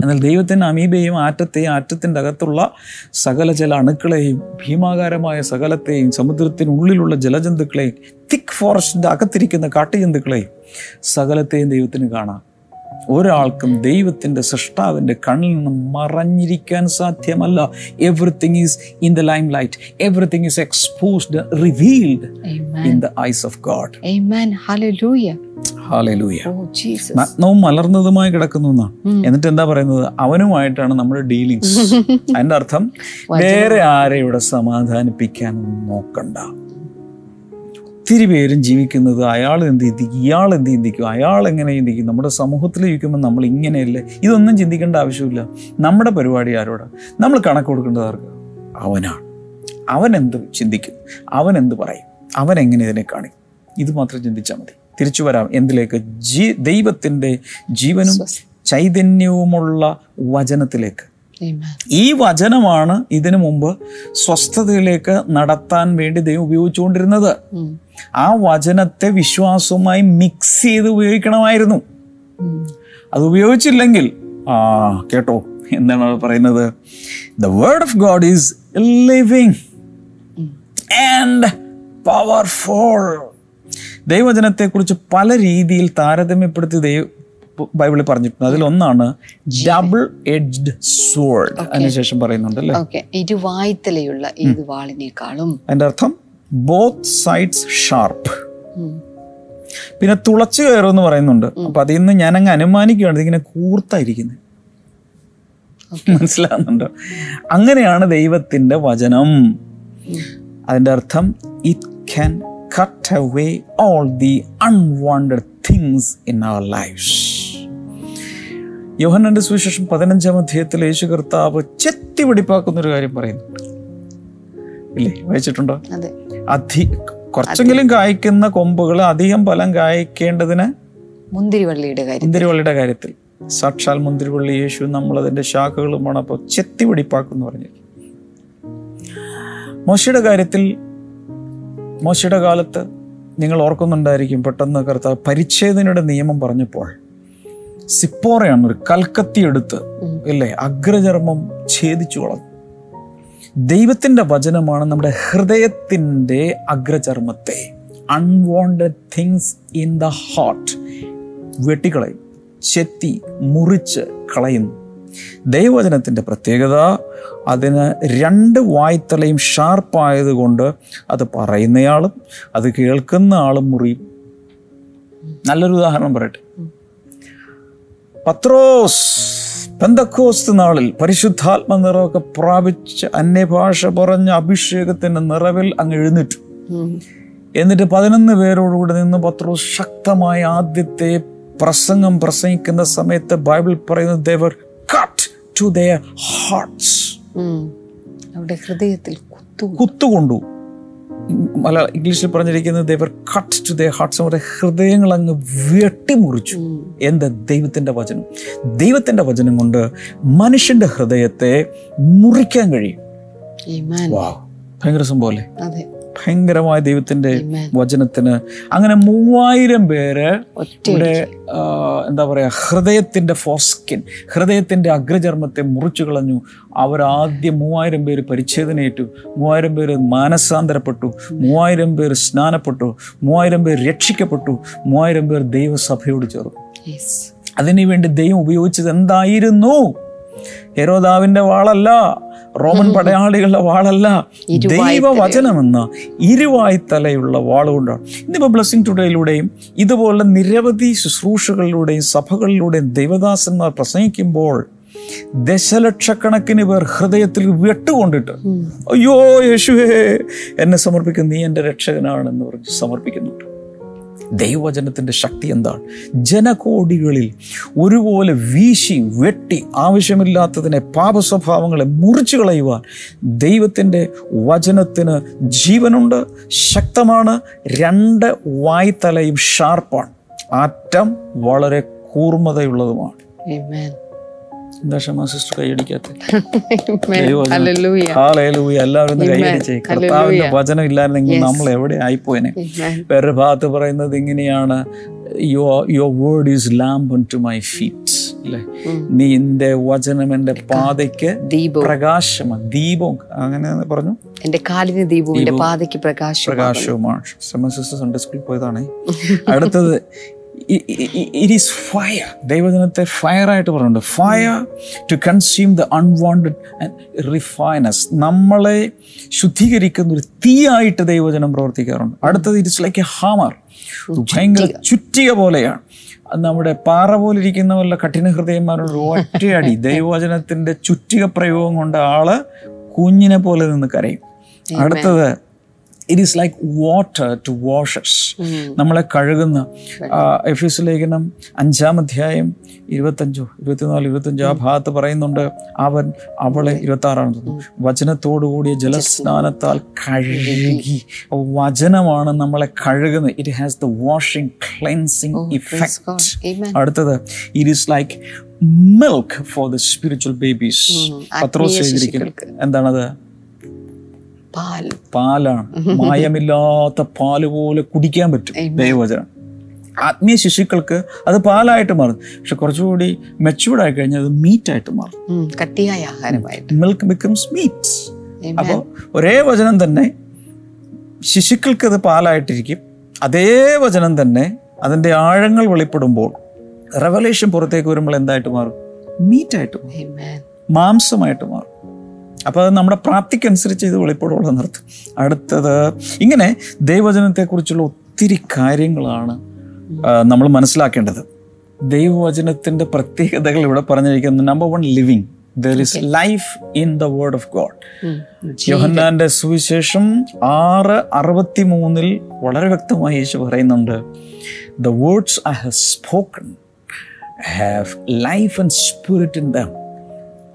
എന്നാൽ ദൈവത്തിന് അമീബയും ആറ്റത്തെയും ആറ്റത്തിന്റെ അകത്തുള്ള സകല ജല അണുക്കളെയും ഭീമാകാരമായ സകലത്തെയും സമുദ്രത്തിനുള്ളിലുള്ള ജലജന്തുക്കളെയും തിക്ക് ഫോറസ്റ്റിന്റെ അകത്തിരിക്കുന്ന കാട്ടുജന്തുക്കളെയും സകലത്തെയും ദൈവത്തിന് കാണാം. ഒരാൾക്കും ദൈവത്തിന്റെ സൃഷ്ടാവിന്റെ കണ്ണിൽ നിന്ന് മറഞ്ഞിരിക്കാൻ സാധ്യമല്ല. Everything is in the limelight everything is exposed revealed in the eyes of God Amen. Hallelujah. Hallelujah Oh, Jesus. നഗ്നവും മലർന്നതുമായി കിടക്കുന്നു എന്നാണ് എന്നിട്ട് എന്താ പറയുന്നത്? അവനുമായിട്ടാണ് നമ്മുടെ ഡീലിങ്സ് അതിന്റെ അർത്ഥം വേറെ ആരെ ഇവിടെ സമാധാനിപ്പിക്കാനൊന്നും നോക്കണ്ട. ഒത്തിരി പേരും ജീവിക്കുന്നത് അയാൾ എന്ത് ചിന്തിക്കും ഇയാൾ എന്ത് ചിന്തിക്കും അയാൾ എങ്ങനെ ചിന്തിക്കും? നമ്മുടെ സമൂഹത്തിൽ ജീവിക്കുമ്പോൾ നമ്മൾ ഇങ്ങനെയല്ലേ? ഇതൊന്നും ചിന്തിക്കേണ്ട ആവശ്യമില്ല. നമ്മുടെ പരിപാടി ആരോടാണ് നമ്മൾ കണക്ക് കൊടുക്കേണ്ടത് ആർക്ക്? അവനാണ്. അവൻ എന്ത് ചിന്തിക്കും? അവൻ എന്ത് പറയും? അവൻ എങ്ങനെ ഇതിനെ കാണിക്കും? ഇത് മാത്രം ചിന്തിച്ചാൽ മതി. തിരിച്ചു വരാം. എന്തിലേക്ക്? ജീ ദൈവത്തിന്റെ ജീവനും ചൈതന്യവുമുള്ള വചനത്തിലേക്ക്. ഈ വചനമാണ് ഇതിനു മുമ്പ് സ്വസ്ഥതയിലേക്ക് നടത്താൻ വേണ്ടി ദൈവം ഉപയോഗിച്ചുകൊണ്ടിരുന്നത്. ആ വചനത്തെ വിശ്വാസവുമായി മിക്സ് ചെയ്ത് ഉപയോഗിക്കണമായിരുന്നു. അത് ഉപയോഗിച്ചില്ലെങ്കിൽ ആ കേട്ടോ എന്താണ് പറയുന്നത്? The word of God is living and powerful ദൈവവചനത്തെക്കുറിച്ച് പല രീതിയിൽ താരതമ്യപ്പെടുത്തി ദൈവ ബൈബിളിൽ പറഞ്ഞിട്ടുണ്ട്. അതിലൊന്നാണ് ഡബിൾ എഡ്ജ്ഡ് സോൾഡ് അതിനുശേഷം പറയുന്നുണ്ട് അല്ലേ? ഇരുവായ്ത്തലയുള്ള ഏത് വാളിനേക്കാളും അതിന്റെ അർത്ഥം ബോത്ത് സൈഡ്സ് ഷാർപ്പ് പിന്നെ തുളച്ചു കയറുമെന്ന് പറയുന്നുണ്ട്. അപ്പൊ അതിൽ നിന്ന് ഞാൻ അങ്ങ് അനുമാനിക്കുകയാണ് ഇതിങ്ങനെ കൂർത്തായിരിക്കുന്നത് മനസ്സിലാകുന്നുണ്ടോ അങ്ങനെയാണ് ദൈവത്തിന്റെ വചനം. അതിന്റെ അർത്ഥം it can cut away all the unwanted things in our lifes യോഹന്നന്റെ സുവിശേഷം പതിനഞ്ചാം അധ്യായത്തിൽ യേശു കർത്താവ് ചെത്തി വെടിപ്പാക്കുന്ന ഒരു കാര്യം പറയുന്നു. ഇല്ലേ? വായിച്ചിട്ടുണ്ടോ? അധി കുറച്ചെങ്കിലും കായ്ക്കുന്ന കൊമ്പുകൾ അധികം ഫലം കായ്ക്കേണ്ടതിന് മുന്തിരിവള്ളിയുടെ കാര്യം മുന്തിരിവള്ളിയുടെ കാര്യത്തിൽ. സാക്ഷാൽ മുന്തിരിവള്ളി യേശു നമ്മൾ അതിന്റെ ശാഖകളുമാണ് അപ്പോൾ ചെത്തി വെടിപ്പാക്കുന്നു പറഞ്ഞു മോശയുടെ കാര്യത്തിൽ മോശയുടെ കാലത്ത് നിങ്ങൾ ഓർക്കുന്നുണ്ടായിരിക്കും പെട്ടെന്ന് കർത്താവ് പരിച്ഛേദനയുടെ നിയമം പറഞ്ഞപ്പോൾ സിപ്പോറയാണ് ഒരു കൽക്കത്തി എടുത്ത് അല്ലേ അഗ്രചർമ്മം ഛേദിച്ചു കളഞ്ഞു. ദൈവത്തിന്റെ വചനമാണ് നമ്മുടെ ഹൃദയത്തിന്റെ അഗ്രചർമ്മത്തെ. Unwanted things in the heart വെട്ടിക്കളയും ചെത്തി മുറിച്ച് കളയുന്നു. ദൈവവചനത്തിന്റെ പ്രത്യേകത അതിന് രണ്ട് വായ്ത്തലയും ഷാർപ്പായതുകൊണ്ട് അത് പറയുന്നയാളും അത് കേൾക്കുന്ന ആളും മുറിയും. നല്ലൊരു ഉദാഹരണം പറയട്ടെ. പത്രോസ് പെന്തക്കോസ്ത് നാളിൽ പരിശുദ്ധാത്മ നിറമൊക്കെ പ്രാപിച്ച് അന്യഭാഷ പറഞ്ഞ അഭിഷേകത്തിന്റെ നിറവിൽ അങ്ങ് എഴുന്നേറ്റു ഉം. എന്നിട്ട് പതിനൊന്ന് പേരോടുകൂടി നിന്ന് പത്രോസ് ശക്തമായ ആദ്യത്തെ പ്രസംഗം പ്രസംഗിക്കുന്ന സമയത്ത് ബൈബിൾ പറയുന്നത് they were cut to their hearts. അവിടെ ഹൃദയത്തിൽ കുത്തു കുത്തുകൊണ്ടു മലയാള ഇംഗ്ലീഷിൽ പറഞ്ഞിരിക്കുന്നത് they were cut to the hearts അവരുടെ ഹൃദയങ്ങൾ അങ്ങ് വെട്ടിമുറിച്ചു. എന്താ? ദൈവത്തിന്റെ വചനം. ദൈവത്തിന്റെ വചനം കൊണ്ട് മനുഷ്യന്റെ ഹൃദയത്തെ മുറിക്കാൻ കഴിയും. ഭയങ്കര സംഭവല്ലേ അതെ. ഭയങ്കരമായ ദൈവത്തിന്റെ. വചനത്തിന് അങ്ങനെ മൂവായിരം പേര് ഇവിടെ എന്താ പറയാ ഹൃദയത്തിന്റെ ഫോസ്കിൻ ഹൃദയത്തിന്റെ അഗ്രചർമ്മത്തെ മുറിച്ചു കളഞ്ഞു. അവരാദ്യം മൂവായിരം പേര് പരിച്ഛേദനയേറ്റു മൂവായിരം പേര് മാനസാന്തരപ്പെട്ടു മൂവായിരം പേര് സ്നാനപ്പെട്ടു മൂവായിരം പേര് രക്ഷിക്കപ്പെട്ടു മൂവായിരം പേർ ദൈവസഭയോട് ചേർന്നു. Yes. അതിനുവേണ്ടി ദൈവം ഉപയോഗിച്ചത് എന്തായിരുന്നു? ഹെരോദാവിന്റെ വാളല്ല. റോമൻ പടയാളികളുടെ വാളല്ല ദൈവവചനമെന്ന ഇരുവായ്ത്തലയുള്ള വാളുകൊണ്ടാണ് ഇന്നിപ്പോൾ ബ്ലെസ്സിങ് ടുഡേയിലൂടെയും ഇതുപോലെ നിരവധി ശുശ്രൂഷകളിലൂടെയും സഭകളിലൂടെയും ദൈവദാസന്മാർ പ്രസംഗിക്കുമ്പോൾ ദശലക്ഷക്കണക്കിന് പേർ ഹൃദയത്തിൽ വെട്ടുകൊണ്ടിട്ട് അയ്യോ യേശുവേ എന്നെ സമർപ്പിക്കുന്ന നീ എന്റെ രക്ഷകനാണെന്ന് പറഞ്ഞ് സമർപ്പിക്കുന്നുണ്ട്. ദൈവവചനത്തിന്റെ ശക്തി എന്താണ്? ജനകോടികളിൽ ഒരുപോലെ വീശി വെട്ടി ആവശ്യമില്ലാത്തതിനെ പാപസ്വഭാവങ്ങളെ മുറിച്ചു കളയുവാൻ ദൈവത്തിന്റെ വചനത്തിന് ജീവനുണ്ട് ശക്തമാണ് രണ്ട് വായ്ത്തലയും ഷാർപ്പാണ്. ആറ്റം വളരെ കൂർമ്മതയുള്ളതുമാണ് Amen. എന്താ ക്ഷമ സിസ്റ്റർ കൈയടിക്കാത്ത. എല്ലാവരും കൈയടിച്ചേ. കർത്താവിന്റെ വചനം ഇല്ലായിരുന്നെങ്കിൽ നമ്മൾ എവിടെ ആയിപ്പോയനെ. വേറൊരു ഭാഗത്ത് പറയുന്നത് ഇങ്ങനെയാണ്. Your your word is lamp to my feet അല്ലേ? എന്റെ വചനം എന്റെ പാതയ്ക്ക് ദീപവും പ്രകാശമാണ്. ദീപം. അങ്ങനെ പറഞ്ഞു? എന്റെ കാലിന് ദീപവും എന്റെ പാതയ്ക്ക് പ്രകാശം പ്രകാശവുമാണ്. സൺഡേ സ്കൂളിൽ പോയതാണേ. അടുത്തത് ഇറ്റ് ഈസ് ഫയർ ദൈവജനത്തെ ഫയർ ആയിട്ട് പറയുന്നുണ്ട്. Fire to consume the unwanted and refines നമ്മളെ ശുദ്ധീകരിക്കുന്ന ഒരു തീയായിട്ട് ദൈവജനം പ്രവർത്തിക്കാറുണ്ട്. അടുത്തത് it is like a hammer ഭയങ്കര ചുറ്റിക. പോലെയാണ്. നമ്മുടെ പാറ പോലെ ഇരിക്കുന്ന വല്ല കഠിന ഹൃദയന്മാരോട് ഒറ്റയടി. ദൈവവചനത്തിന്റെ ചുറ്റിക പ്രയോഗം കൊണ്ട് ആൾ കുഞ്ഞിനെ പോലെ നിന്ന് കരയും. അടുത്തത് it is like water to washes നമ്മളെ കഴുകുന്ന എഫ് എസ് ലേഖനം അഞ്ചാം അധ്യായം ഇരുപത്തഞ്ചോ ഇരുപത്തിനാല് ഇരുപത്തഞ്ചോ ആ ഭാഗത്ത് പറയുന്നുണ്ട് അവൻ അവളെ ഇരുപത്തി ആറാണ് തോന്നുന്നു വചനത്തോടുകൂടിയ ജലസ്നാനത്താൽ കഴുകി. വചനമാണ് നമ്മളെ കഴുകുന്നത്. It has the washing cleansing effect അടുത്തത് it is like milk for the spiritual babies Pathros എന്താണത്? പാൽ. പാലാണ്. മായമില്ലാത്ത പാൽ പോലെ കുടിക്കാൻ പറ്റും. ദൈവവചനം. ആത്മീയ ശിശുക്കൾക്ക് അത് പാലായിട്ട് മാറും. പക്ഷെ കുറച്ചുകൂടി മെച്ചൂർഡ് ആയി കഴിഞ്ഞാൽ അത് മീറ്റ് ആയിട്ട് മാറും. കട്ടിയായ ആഹാരമായിട്ട്. മിൽക്ക് ബിക്കംസ് മീറ്റ് അപ്പോൾ ഒരേ വചനം തന്നെ ശിശുക്കൾക്ക് അത് പാലായിട്ടിരിക്കും. അതേ വചനം തന്നെ അതിന്റെ ആഴങ്ങൾ വെളിപ്പെടുമ്പോൾ റെവലേഷൻ പുറത്തേക്ക് വരുമ്പോൾ എന്തായിട്ട് മാറും? മീറ്റായിട്ട് മാറും. മാംസമായിട്ട് മാറും. അപ്പോൾ അത് നമ്മുടെ പ്രാപ്തിക്കനുസരിച്ച് ഇത് വെളിപ്പെടുള്ള നിർത്തും. അടുത്തത് ഇങ്ങനെ ദൈവവചനത്തെക്കുറിച്ചുള്ള ഒത്തിരി കാര്യങ്ങളാണ് നമ്മൾ മനസ്സിലാക്കേണ്ടത്. ദൈവവചനത്തിന്റെ പ്രത്യേകതകൾ ഇവിടെ പറഞ്ഞിരിക്കുന്നത് number one living there is life in the word of God. യോഹന്നാന്റെ സുവിശേഷം ആറ് അറുപത്തി മൂന്നിൽ വളരെ വ്യക്തമായി യേശു പറയുന്നുണ്ട് the words I have spoken have life and spirit in them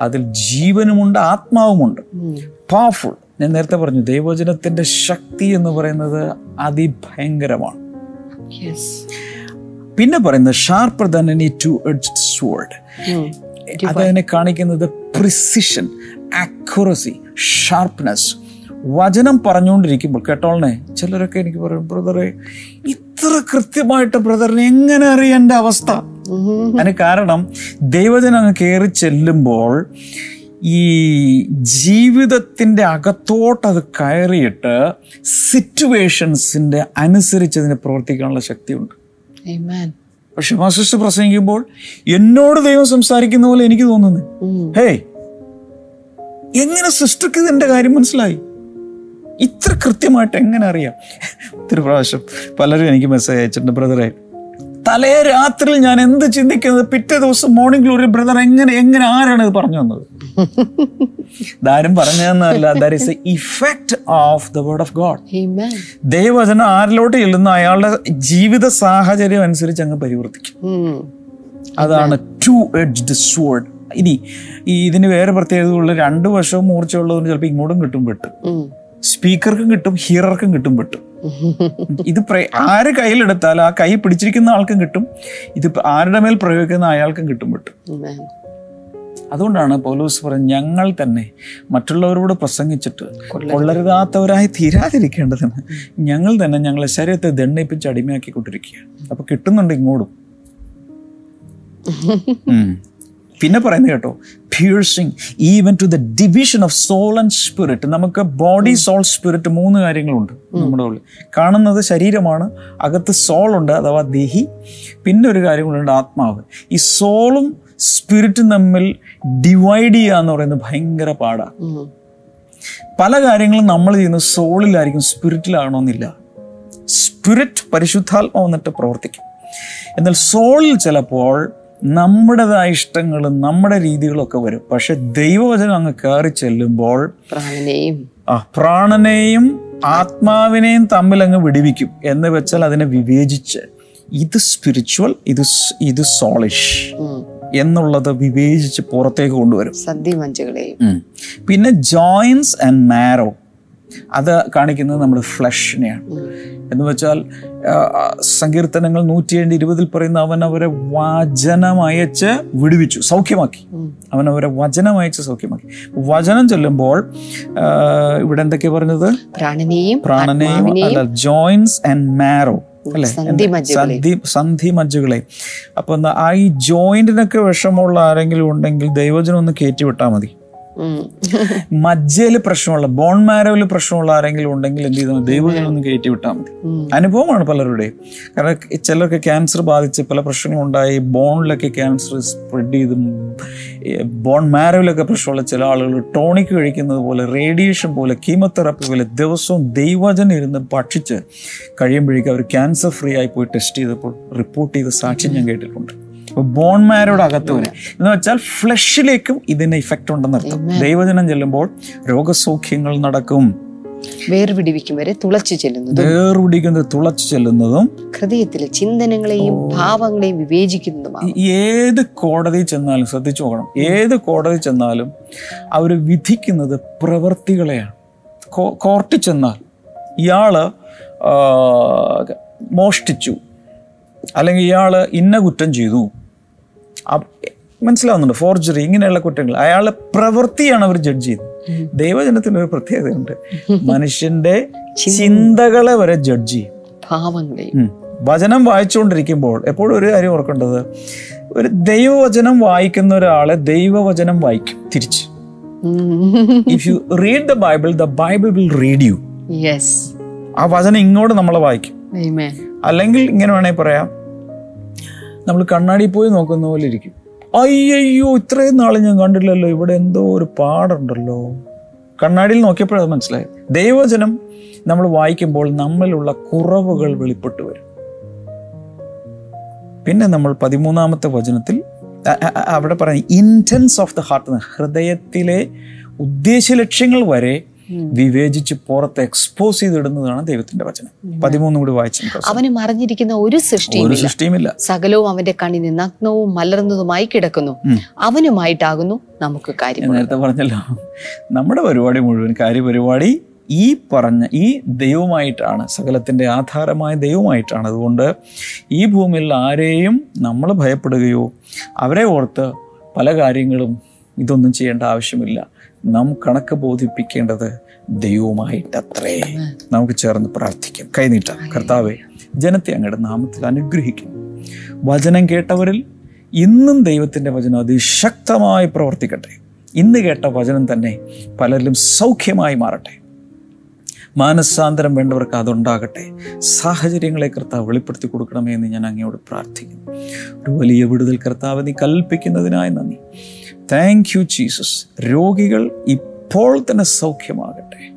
അതിൽ ജീവനുമുണ്ട് ആത്മാവുമുണ്ട്. പവർഫുൾ ഞാൻ നേരത്തെ പറഞ്ഞു ദൈവജനത്തിന്റെ ശക്തി എന്ന് പറയുന്നത് അതിഭയങ്കരമാണ്. Yes. പിന്നെ പറയുന്നത് sharper than any two edge sword. അതതിനെ കാണിക്കുന്നത് പ്രിസിഷൻ ആക്യുറസി ഷാർപ്നെസ് വചനം പറഞ്ഞുകൊണ്ടിരിക്കുമ്പോൾ കേട്ടോളനെ ചിലരൊക്കെ എനിക്ക് പറയും ബ്രദറെ ഇത്ര കൃത്യമായിട്ട് ബ്രദറിന് എങ്ങനെ അറിയേണ്ട അവസ്ഥ. അതിന് കാരണം ദൈവജനം അങ്ങ് കയറി ചെല്ലുമ്പോൾ ഈ ജീവിതത്തിന്റെ അകത്തോട്ട് അത് കയറിയിട്ട് സിറ്റുവേഷൻസിന്റെ അനുസരിച്ച് അതിനെ പ്രവർത്തിക്കാനുള്ള ശക്തിയുണ്ട്. പക്ഷെ മാസിസ്റ്റ് പ്രസംഗിക്കുമ്പോൾ എന്നോട് ദൈവം സംസാരിക്കുന്ന പോലെ എനിക്ക് തോന്നുന്നു ഹേയ് ഹേ എങ്ങനെ സിസ്റ്റർക്ക് ഇതിന്റെ കാര്യം മനസ്സിലായി ഇത്ര കൃത്യമായിട്ട് എങ്ങനെ അറിയാം? ഒത്തിരി പ്രാവശ്യം പലരും എനിക്ക് മെസ്സേജ് അയച്ചിട്ടുണ്ട് ബ്രദറെ തലേ രാത്രി ഞാൻ എന്ത് ചിന്തിക്കുന്നത്? പിറ്റേ ദിവസം മോർണിംഗ് ഗ്ലോറി ബ്രദർ എങ്ങനെ എങ്ങനെ ആരാണ് ഇത് പറഞ്ഞു തന്നത്? ഇതാരും പറഞ്ഞു തന്നതല്ല that is effect of the word of God ദൈവചനം ദൈവവചനം ആരിലോട്ട് ചെല്ലുന്ന? അയാളുടെ ജീവിത സാഹചര്യം അനുസരിച്ച് അങ്ങ് പരിവർത്തിക്കും. അതാണ് ടു എഡ്ജ്ഡ് സ്വോർഡ് ഇനി ഈ ഇതിന് വേറെ പ്രത്യേകതയുള്ള രണ്ട് വശവും മൂർച്ചയുള്ളതുകൊണ്ട് ചിലപ്പോൾ ഇങ്ങോട്ടും കിട്ടും വെട്ട്. സ്പീക്കർക്കും കിട്ടും ഹിയറർക്കും കിട്ടും പെട്ടും. ഇത് ആര് കയ്യിലെടുത്താൽ ആ കൈ പിടിച്ചിരിക്കുന്ന ആൾക്കും കിട്ടും ഇത് ആരുടെ മേൽ പ്രയോഗിക്കുന്ന അയാൾക്കും കിട്ടും പെട്ടും. അതുകൊണ്ടാണ് പൗലോസ് പറഞ്ഞത് ഞങ്ങൾ തന്നെ മറ്റുള്ളവരോട് പ്രസംഗിച്ചിട്ട് കൊള്ളരുതാത്തവരായി തീരാതിരിക്കേണ്ടതിന് ഞങ്ങൾ തന്നെ ഞങ്ങളെ ശരീരത്തെ ദണ്ണിപ്പിച്ച് അടിമയാക്കിക്കൊണ്ടിരിക്കുകയാണ്. അപ്പൊ കിട്ടുന്നുണ്ട് ഇങ്ങോട്ടും. പിന്നെ പറയുന്നത് കേട്ടോ piercing even to the division of soul and spirit നമുക്ക് ബോഡി സോൾ സ്പിരിറ്റ് മൂന്ന് കാര്യങ്ങളുണ്ട് നമ്മുടെ ഉള്ളിൽ. കാണുന്നത് ശരീരമാണ് അകത്ത് സോൾ ഉണ്ട് അഥവാ ദേഹി. പിന്നെ ഒരു കാര്യം കൂടെ ആത്മാവ്. ഈ സോളും സ്പിരിറ്റും തമ്മിൽ ഡിവൈഡ് ചെയ്യുക എന്ന് പറയുന്നത് ഭയങ്കര പാടാണ്. പല കാര്യങ്ങളും നമ്മൾ ചെയ്യുന്നത് സോളിലായിരിക്കും സ്പിരിറ്റിലാകണമെന്നില്ല സ്പിരിറ്റ് പരിശുദ്ധാത്മാവ് വന്നിട്ട് പ്രവർത്തിക്കും. എന്നാൽ സോളിൽ ചിലപ്പോൾ നമ്മുടേതായ ഇഷ്ടങ്ങളും നമ്മുടെ രീതികളൊക്കെ വരും. പക്ഷെ ദൈവവചനം അങ്ങ് കയറി ചെല്ലുമ്പോൾ പ്രാണനെയും ആ പ്രാണനെയും ആത്മാവിനെയും തമ്മിൽ അങ്ങ് വിടിവിക്കും എന്ന് വെച്ചാൽ അതിനെ വിവേചിച്ച് ഇത് സ്പിരിച്വൽ ഇത് ഇത് സോളിഷ് എന്നുള്ളത് വിവേചിച്ച് പുറത്തേക്ക് കൊണ്ടുവരും. പിന്നെ ജോയിൻസ് ആൻഡ് മാരോ അത് കാണിക്കുന്നത് നമ്മുടെ ഫ്ലഷിനെയാണ്. എന്ന് വെച്ചാൽ സങ്കീർത്തനങ്ങൾ നൂറ്റി സങ്കീർത്തനങ്ങൾ നൂറ്റിയേഴ് ഇരുപതിൽ പറയുന്ന അവൻ അവരെ വചനമയച്ച് വിടുവിച്ചു. സൗഖ്യമാക്കി. അവൻ അവരെ വചനമയച്ച് സൗഖ്യമാക്കി. വചനം ചൊല്ലുമ്പോൾ ഇവിടെ എന്തൊക്കെയാ പറഞ്ഞത്? പ്രാണനെയും പ്രാണനെയും അല്ല ജോയിൻസ് ആൻഡ് മാരോ അല്ലേ? സന്ധി മജ്ജുകളെ. സന്ധി അപ്പൊ ആ ഈ ജോയിന്റിനൊക്കെ വിഷമുള്ള ആരെങ്കിലും ഉണ്ടെങ്കിൽ ദൈവജനം ഒന്ന് കയറ്റി വിട്ടാൽ മതി. ഉം. മജ്ജയിൽ പ്രശ്നമുള്ള ബോൺ മാരോയിൽ പ്രശ്നമുള്ള ആരെങ്കിലും ഉണ്ടെങ്കിൽ എന്ത് ചെയ്താൽ ദൈവജനം ഒന്ന് കയറ്റി വിട്ടാൽ മതി. അനുഭവമാണ് പലരുടെയും. കാരണം ചിലർക്ക് ക്യാൻസർ ബാധിച്ച് പല പ്രശ്നങ്ങളും ഉണ്ടായി ബോണിലൊക്കെ ക്യാൻസർ സ്പ്രെഡ് ചെയ്ത് ബോൺ മാരോയിലൊക്കെ പ്രശ്നമുള്ള ചില ആളുകൾ ടോണിക് കഴിക്കുന്നത് പോലെ റേഡിയേഷൻ പോലെ കീമോതെറാപ്പി പോലെ ദിവസവും ദൈവജനം ഇരുന്ന് ഭക്ഷിച്ച് കഴിയുമ്പോഴേക്കും അവർ ക്യാൻസർ ഫ്രീ ആയി പോയി ടെസ്റ്റ് ചെയ്തപ്പോൾ റിപ്പോർട്ട് ചെയ്ത സാക്ഷ്യം ഞാൻ കേട്ടിട്ടുണ്ട്. ബോൺ മാരോട് അകത്ത് വരെ. എന്ന് വെച്ചാൽ ഫ്ലഷിലേക്കും ഇതിന് ഇഫക്റ്റ് ഉണ്ടെന്ന് ഉണ്ടെന്നർത്ഥം ദൈവജനം ചെല്ലുമ്പോൾ രോഗസൗഖ്യങ്ങൾ നടക്കും. വേർപിടിവിക്കും വരെ തുളച്ചു ചെല്ലുന്നത് വേർപിടിക്കുന്നത് തുളച്ചു ചെല്ലുന്നതും ഹൃദയത്തിലെ ചിന്തനങ്ങളെയും ഭാവങ്ങളെയും വിവേചിക്കുന്നതുമാണ്. ഏത് കോടതി ചെന്നാലും ശ്രദ്ധിച്ചു നോക്കണം ഏത് കോടതി ചെന്നാലും അവർ വിധിക്കുന്നത് പ്രവൃത്തികളെയാണ് കോർട്ടിൽ ചെന്നാൽ ഇയാൾ മോഷ്ടിച്ചു. അല്ലെങ്കിൽ ഇയാൾ ഇന്ന കുറ്റം ചെയ്തു. മനസ്സിലാവുന്നുണ്ട്. ഫോർജറി ഇങ്ങനെയുള്ള കുറ്റങ്ങൾ. അയാളുടെ പ്രവൃത്തിയാണ് അവർ ജഡ്ജ് ചെയ്യുന്നത്. ദൈവജനത്തിന് ഒരു പ്രത്യേകതയുണ്ട്. മനുഷ്യന്റെ ചിന്തകളെ വരെ ജഡ്ജ് ചെയ്യും. വചനം വായിച്ചുകൊണ്ടിരിക്കുമ്പോൾ എപ്പോഴും ഒരു കാര്യം ഓർക്കേണ്ടത് ഒരു ദൈവവചനം വായിക്കുന്ന ഒരാളെ ദൈവവചനം വായിക്കും തിരിച്ച്. If you read the Bible the Bible will read you ആ വചനം ഇങ്ങോട്ട് നമ്മളെ വായിക്കും. അല്ലെങ്കിൽ ഇങ്ങനെ വേണമെങ്കിൽ പറയാം നമ്മൾ കണ്ണാടി പോയി നോക്കുന്ന പോലെ ഇരിക്കും. അയ്യയ്യോ ഇത്രയും നാളെ ഞാൻ കണ്ടില്ലല്ലോ ഇവിടെ എന്തോ ഒരു പാടുണ്ടല്ലോ. കണ്ണാടിയിൽ നോക്കിയപ്പോഴത് മനസ്സിലായി ദൈവജനം നമ്മൾ വായിക്കുമ്പോൾ നമ്മളിലുള്ള കുറവുകൾ വെളിപ്പെട്ടു വരും. പിന്നെ നമ്മൾ പതിമൂന്നാമത്തെ വചനത്തിൽ അവിടെ പറയുന്നത് ഇന്റൻസ് ഓഫ് ദ ഹാർട്ട് ഹൃദയത്തിലെ ഉദ്ദേശ ലക്ഷ്യങ്ങൾ വരെ വിവേചിച്ച് പുറത്ത് എക്സ്പോസ് ചെയ്തിടുന്നതാണ് ദൈവത്തിന്റെ വചനം. പതിമൂന്നും കൂടി വായിച്ചു. അവന് മറിഞ്ഞിരിക്കുന്ന ഒരു സൃഷ്ടിയും സൃഷ്ടിയുമില്ല. സകലവും അവന്റെ കണ്ണിന് നഗ്നവും മലർന്നതുമായി കിടക്കുന്നു. അവനുമായിട്ടാകുന്നു നമുക്ക് കാര്യം നേരത്തെ പറഞ്ഞല്ലോ നമ്മുടെ പരിപാടി മുഴുവൻ കാര്യപരിപാടി ഈ പറഞ്ഞ ഈ ദൈവമായിട്ടാണ് സകലത്തിന്റെ ആധാരമായ ദൈവമായിട്ടാണ് അതുകൊണ്ട് ഈ ഭൂമിയിൽ ആരെയും നമ്മൾ ഭയപ്പെടുകയോ അവരെ ഓർത്ത് പല കാര്യങ്ങളും ഇതൊന്നും ചെയ്യേണ്ട ആവശ്യമില്ല. നാം കണക്ക് ബോധിപ്പിക്കേണ്ടത് ദൈവമായിട്ടത്രേ നമുക്ക് ചേർന്ന് പ്രാർത്ഥിക്കാം. കൈനീട്ടാം കർത്താവെ ജനത്തെ അങ്ങയുടെ നാമത്തിൽ അനുഗ്രഹിക്കുന്നു. വചനം കേട്ടവരിൽ ഇന്നും ദൈവത്തിന്റെ വചനം അതിശക്തമായി പ്രവർത്തിക്കട്ടെ. ഇന്ന് കേട്ട വചനം തന്നെ പലരിലും സൗഖ്യമായി മാറട്ടെ. മാനസാന്തരം വേണ്ടവർക്ക് അതുണ്ടാകട്ടെ. സാഹചര്യങ്ങളെ കർത്താവ് വെളിപ്പെടുത്തി കൊടുക്കണമേ എന്ന് ഞാൻ അങ്ങയോട് പ്രാർത്ഥിക്കുന്നു. ഒരു വലിയ വിടുതൽ കർത്താവ് നീ കൽപ്പിക്കുന്നതിനായി നന്ദി. താങ്ക് യു ജീസസ് രോഗികൾ ഇപ്പോൾ തന്നെ സൗഖ്യമാകട്ടെ.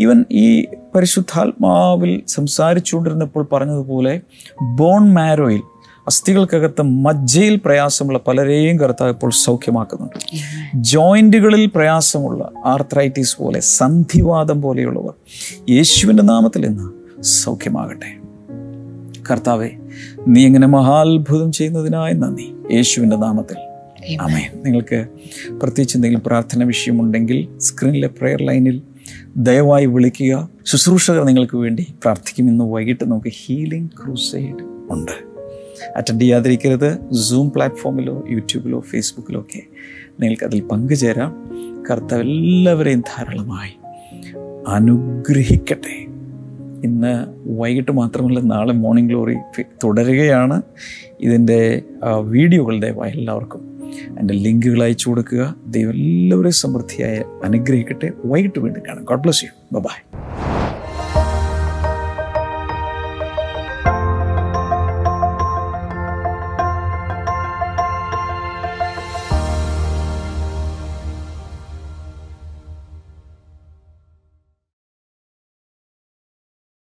ഈവൻ ഈ പരിശുദ്ധാത്മാവിൽ സംസാരിച്ചുകൊണ്ടിരുന്നപ്പോൾ പറഞ്ഞതുപോലെ ബോൺ മാരോയിൽ അസ്ഥികൾക്കകത്ത് മജ്ജയിൽ പ്രയാസമുള്ള പലരെയും കർത്താവ് ഇപ്പോൾ സൗഖ്യമാക്കുന്നുണ്ട്. ജോയിന്റുകളിൽ പ്രയാസമുള്ള ആർത്രൈറ്റിസ് പോലെ സന്ധിവാദം പോലെയുള്ളവർ യേശുവിന്റെ നാമത്തിൽ ഇന്ന് സൗഖ്യമാകട്ടെ. കർത്താവെ നീ എങ്ങനെ മഹാത്ഭുതം ചെയ്യുന്നതിനായി നന്ദി. യേശുവിന്റെ നാമത്തിൽ ആമേ നിങ്ങൾക്ക് പ്രത്യേകിച്ച് എന്തെങ്കിലും പ്രാർത്ഥന വിഷയമുണ്ടെങ്കിൽ സ്ക്രീനിലെ പ്രെയർ ലൈനിൽ ദയവായി വിളിക്കുക. ശുശ്രൂഷകർ നിങ്ങൾക്ക് വേണ്ടി പ്രാർത്ഥിക്കും. ഇന്ന് വൈകിട്ട് നമുക്ക് ഹീലിംഗ് ക്രൂസൈഡ് ഉണ്ട്. അറ്റൻഡ് ചെയ്യാതിരിക്കരുത്. സൂം പ്ലാറ്റ്ഫോമിലോ യൂട്യൂബിലോ ഫേസ്ബുക്കിലോ ഒക്കെ നിങ്ങൾക്ക് അതിൽ പങ്കുചേരാം. കർത്താവ് എല്ലാവരെയും ധാരാളമായി അനുഗ്രഹിക്കട്ടെ. ഇന്ന് വൈകിട്ട് മാത്രമല്ല നാളെ മോർണിംഗ് ഗ്ലോറി തുടരുകയാണ്. ഇതിന്റെ വീഡിയോകൾ എല്ലാവർക്കും എന്റെ ലിങ്കുകൾ അയച്ചു കൊടുക്കുക. ദൈവം എല്ലാവരെയും സമൃദ്ധിയായി അനുഗ്രഹിക്കട്ടെ. വൈകിട്ട് വീണ്ടും കാണാം. God bless you by